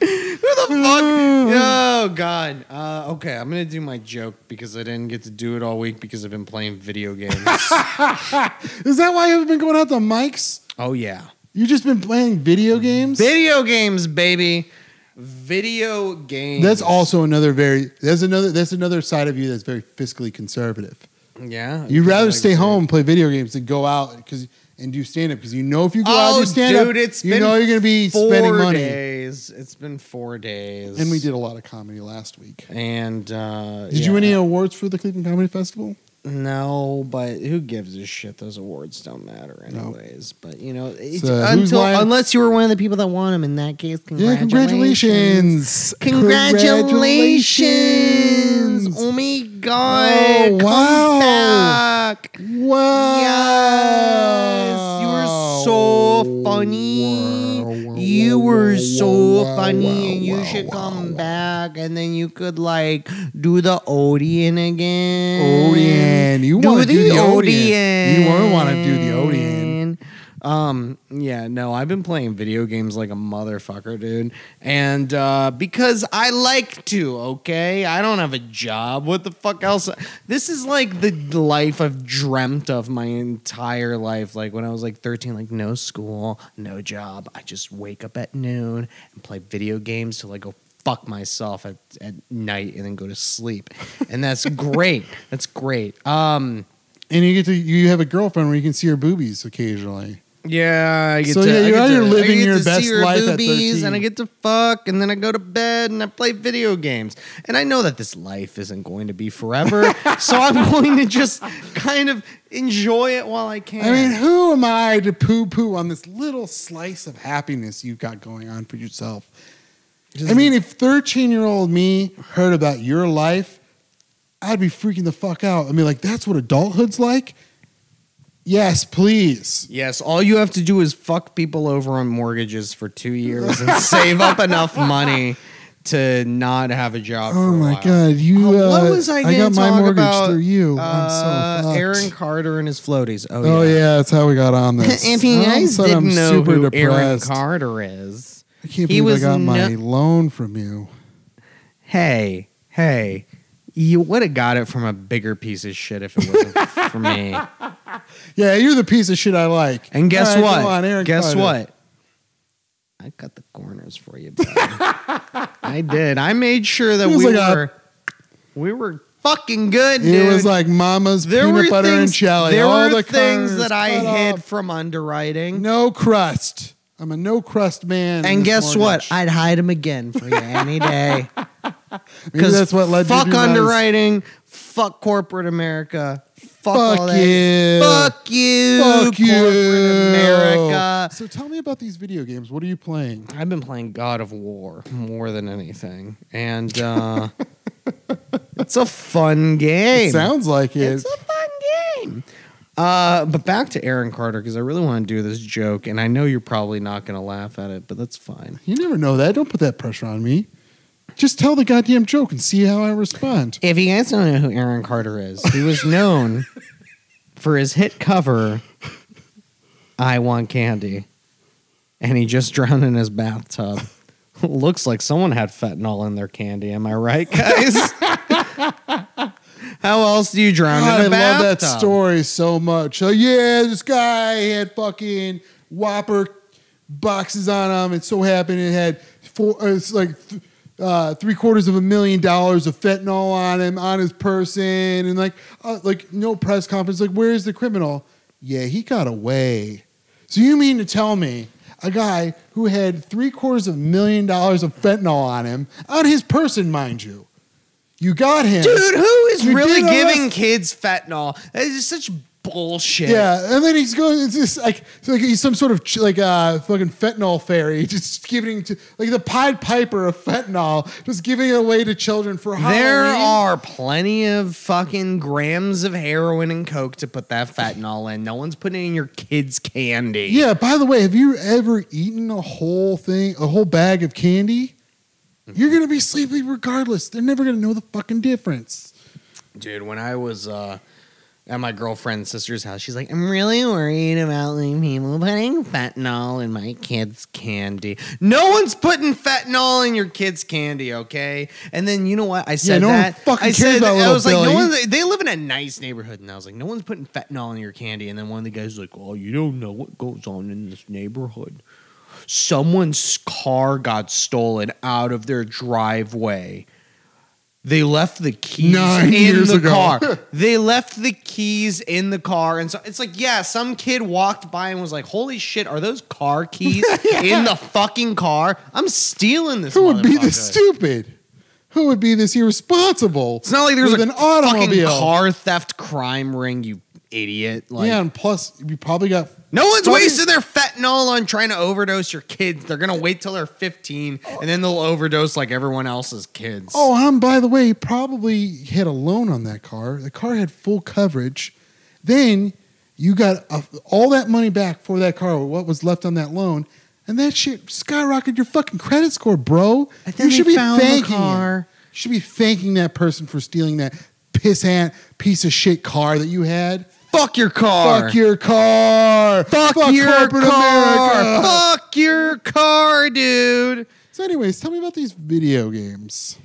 the fuck? Oh God. Uh, okay, I'm gonna do my joke because I didn't get to do it all week because I've been playing video games. Is that why you've been going out to mics? oh yeah, You've just been playing video games? video games, baby. Video games. That's also another very that's another that's another side of you that's very fiscally conservative. yeah. You'd rather Like, stay home and play video games than go out because and do stand up because you know if you go out Oh, and stand up, you know you're gonna be spending money. days. It's been four days, And we did a lot of comedy last week. And uh, Did you win any awards for the Cleveland Comedy Festival? No, but who gives a shit? Those awards don't matter anyways. But you know, it's, So, until unless you were one of the people that won them, in that case, Yeah, congratulations. congratulations. Congratulations! Oh my god! Oh, wow. back. Wow. Yes, you were so funny. You were so funny, and you should come back, and then you could like do the Odeon again. Odeon. You Do want to do the Odeon. Odeon. You want to do the Odeon. Um, yeah, no, I've been playing video games like a motherfucker, dude. And uh, because I like to, okay? I don't have a job. What the fuck else? This is like the life I've dreamt of my entire life. Like when I was like 13, like no school, no job. I just wake up at noon and play video games till I go fuck myself at, at night and then go to sleep. And that's great. That's great. Um, And you get to you have a girlfriend where you can see her boobies occasionally. Yeah, I get So, to, yeah, I you're get out to, here I get your to best see her life at boobies, and I 13. get to fuck, and then I go to bed and I play video games. And I know that this life isn't going to be forever, so I'm going to just kind of enjoy it while I can. I mean, who am I to poo poo on this little slice of happiness you've got going on for yourself? I mean, if 13 year old me heard about your life, I'd be freaking the fuck out. I mean, like, that's what adulthood's like? Yes, please. Yes, all you have to do is fuck people over on mortgages for two years and save up enough money to not have a job. Oh for a my while. God. You, Uh, uh, what was I, I got my mortgage about? through you. I'm Uh, so. Aaron Carter and his floaties. Oh, Oh, yeah. yeah, that's how we got on this. if you All of a guys didn't I'm know super who Aaron. Carter is, I can't he believe I got my loan from you. hey, hey, you would have got it from a bigger piece of shit if it wasn't for me. Yeah, you're the piece of shit I like. And guess All right, what? go on, Aaron guess Carter. what? I cut the corners for you, buddy. I did. I made sure that It was we like a- were we were fucking good, It dude. was like Mama's peanut butter and jelly. There All were the things corners that I cut hid off. from underwriting. No crust. I'm a no crust man. in and this guess what? I'd hide them again for you any day. Maybe that's what led you fuck to do that. underwriting, fuck corporate America, fuck, Fuck all that. you. Fuck you, Fuck you, corporate America. So tell me about these video games. What are you playing? I've been playing God of War more than anything, and uh, it's a fun game. It sounds like it. It's a fun game. Uh, but back to Aaron Carter because I really want to do this joke, and I know you're probably not going to laugh at it, but that's fine. you never know that. Don't put that pressure on me. Just tell the goddamn joke and see how I respond. If you guys don't know who Aaron Carter is, he was known for his hit cover, I Want Candy. And he just drowned in his bathtub. Looks like someone had fentanyl in their candy. Am I right, guys? How else do you drown God, in a bathtub? I love that story so much. So yeah, this guy had fucking Whopper boxes on him. It so happened it had four. It's like th- uh, three quarters of a million dollars of fentanyl on him on his person, and like uh, like no press conference. Like where's the criminal? Yeah, he got away. So you mean to tell me? A guy who had three quarters of a million dollars of fentanyl on him, on his person, mind you. You got him. Dude, who is You really giving arrest- kids fentanyl? That is such bullshit. Yeah, and then he's going. It's just like it's like he's some sort of ch- like uh fucking fentanyl fairy, just giving to like the Pied Piper of fentanyl, just giving it away to children for free There Halloween. are plenty of fucking grams of heroin and coke to put that fentanyl in. No one's putting it in your kids' candy. Yeah. By the way, have you ever eaten a whole thing, a whole bag of candy? You're gonna be sleepy regardless. They're never gonna know the fucking difference. Dude, when I was uh, at my girlfriend's sister's house, she's like, I'm really worried about like people putting fentanyl in my kids' candy. No one's putting fentanyl in your kids' candy, okay? And then you know what? I said no one that. fucking I cares said about I was like, no Billy. one. They live in a nice neighborhood, and I was like, no one's putting fentanyl in your candy. And then one of the guys was like, oh, you don't know what goes on in this neighborhood. Someone's car got stolen out of their driveway. They left the keys Nine in years the ago. car. they left the keys in the car, and so it's like, yeah, some kid walked by and was like, "Holy shit, are those car keys in the fucking car? I'm stealing this." Who would be motherfucker." this stupid? Who would be this irresponsible? It's not like there's with a an automobile. fucking car theft crime ring, you idiot. Like, yeah, and plus you probably got no one's Probably- wasting their fentanyl on trying to overdose your kids. They're gonna wait till they're 15, and then they'll overdose like everyone else's kids. Oh, um, by the way, he probably had a loan on that car. The car had full coverage. Then you got a, all that money back for that car, what was left on that loan, and that shit skyrocketed your fucking credit score, bro. And then you should be found the thanking car. him. You should be thanking that person for stealing that piss hand piece of shit car that you had. Fuck your car. Fuck your car. Fuck, your corporate car. America. Fuck your car, dude. So, anyways, tell me about these video games.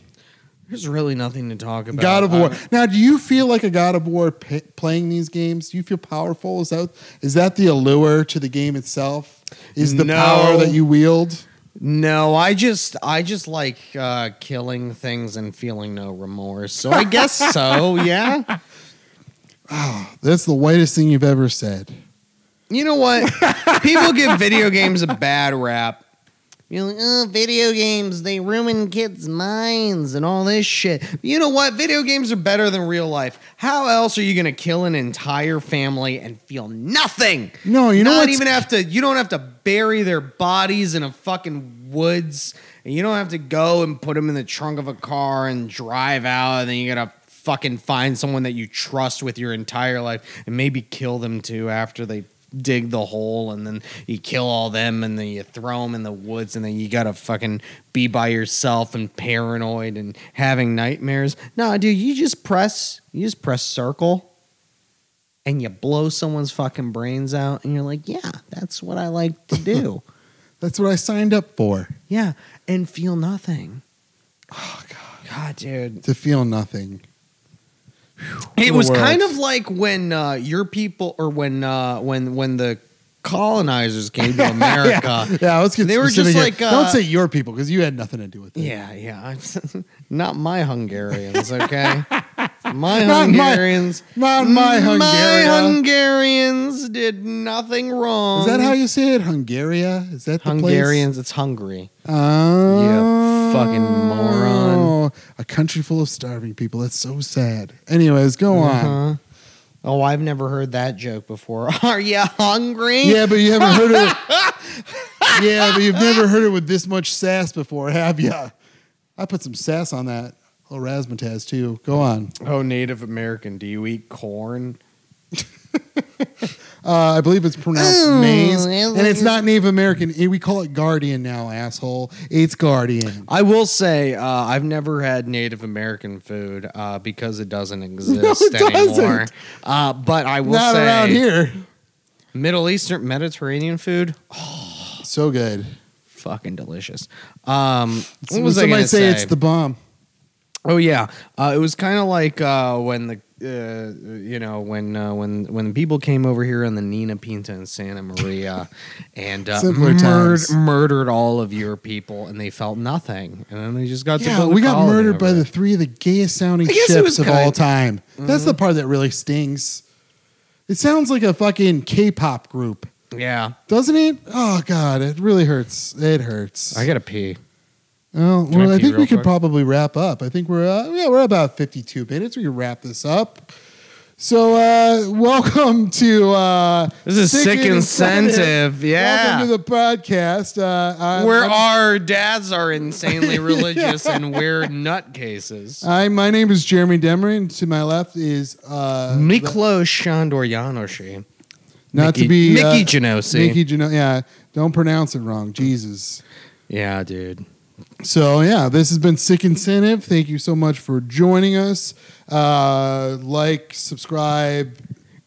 There's really nothing to talk about. God of War. I- Now, do you feel like a God of War p- playing these games? Do you feel powerful? Is that is that the allure to the game itself? Is the No. power that you wield? No, I just I just like uh, killing things and feeling no remorse. So I guess so. Yeah. Ah, that's the whitest thing you've ever said. You know what? People give video games a bad rap. You're like, oh, video games, they ruin kids' minds and all this shit. You know what? Video games are better than real life. How else are you going to kill an entire family and feel nothing? No, you know Not even have to, you don't have to bury their bodies in a fucking woods. And you don't have to go and put them in the trunk of a car and drive out. And then you got to fucking find someone that you trust with your entire life and maybe kill them too after they dig the hole and then you kill all them and then you throw them in the woods and then you gotta fucking be by yourself and paranoid and having nightmares. No, dude, you just press you just press circle and you blow someone's fucking brains out and you're like, yeah, that's what I like to do. That's what I signed up for. yeah, and feel nothing. Oh god. God, dude. To feel nothing. It was world. kind of like when uh, your people, or when uh, when when the colonizers came to America. Yeah, let's get They were specific just here. like, uh, Don't say your people because you had nothing to do with it. yeah, yeah. Not my Hungarians, okay? My Not my- Hungarians. Not my My Hungarians did nothing wrong. Is that how you say it? Hungaria? Is that the Hungarians? It's Hungary. place? Oh, You fucking moron. A country full of starving people. That's so sad. Anyways, go on. Uh-huh. Oh, I've never heard that joke before. Are you hungry? Yeah, but you haven't heard it. yeah, but you've never heard it with this much sass before, have you? I put some sass on that. Oh, razzmatazz too. Go on. Oh, Native American, do you eat corn? Uh, I believe it's pronounced Oh, maize, yeah, and it's not Native American. Eh, We call it Guardian now, asshole. It's Guardian. I will say uh, I've never had Native American food uh, because it doesn't exist it anymore. doesn't. Uh, but I will Not say around here. Middle Eastern Mediterranean food, So good. fucking delicious. Um, what was I somebody gonna say, say? it's the bomb. Oh yeah, uh, it was kind of like uh, when the uh, you know when uh, when when people came over here on the Nina Pinta and Santa Maria and uh, Simpler murd- times. murdered all of your people and they felt nothing and then they just got Yeah, a we got murdered by the three of the gayest sounding I guess it ships of all time. That's the part that really stings. It sounds like a fucking K-pop group, yeah. doesn't it? Oh god, it really hurts. It hurts. I gotta pee. Oh, I well, I think we could probably wrap up. I think we're uh, yeah we're about fifty two minutes. We can wrap this up. So uh, welcome to uh, This is sick incentive, yeah. Welcome to the podcast. Uh, I'm, Where I'm, our dads are insanely religious and we're nutcases. I, my name is Gheramy Demery, and to my left is uh, Miklo Shandor not to be Miki uh, Janosi. Miki Geno- yeah, don't pronounce it wrong. Jesus. Yeah, dude. So yeah, this has been Sick Incentive. Thank you so much for joining us. Uh, like, subscribe.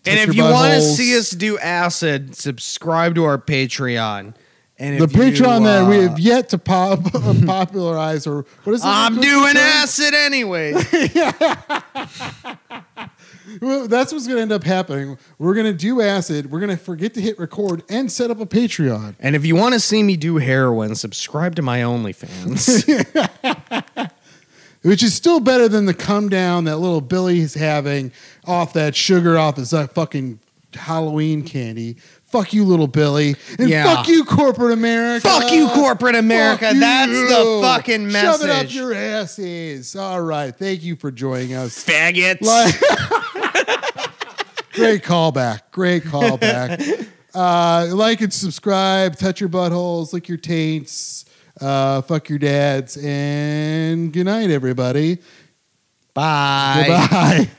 And if you want to see us do acid, subscribe to our Patreon. And the Patreon that we uh, have yet to pop, popularize, or what is it? I'm doing acid anyway. Well, that's what's going to end up happening. We're going to do acid. We're going to forget to hit record and set up a Patreon. and if you want to see me do heroin, subscribe to my OnlyFans. which is still better than the come down that little Billy is having off that sugar off his uh, fucking Halloween candy. Fuck you, little Billy, and Yeah. fuck you, corporate America. Fuck you, corporate America. That's the fucking message. Shove it up your asses. All right, thank you for joining us. Faggots. Like- Great callback. Great callback. uh, like and subscribe. Touch your buttholes. Lick your taints. Uh, fuck your dads. And good night, everybody. Bye. Goodbye.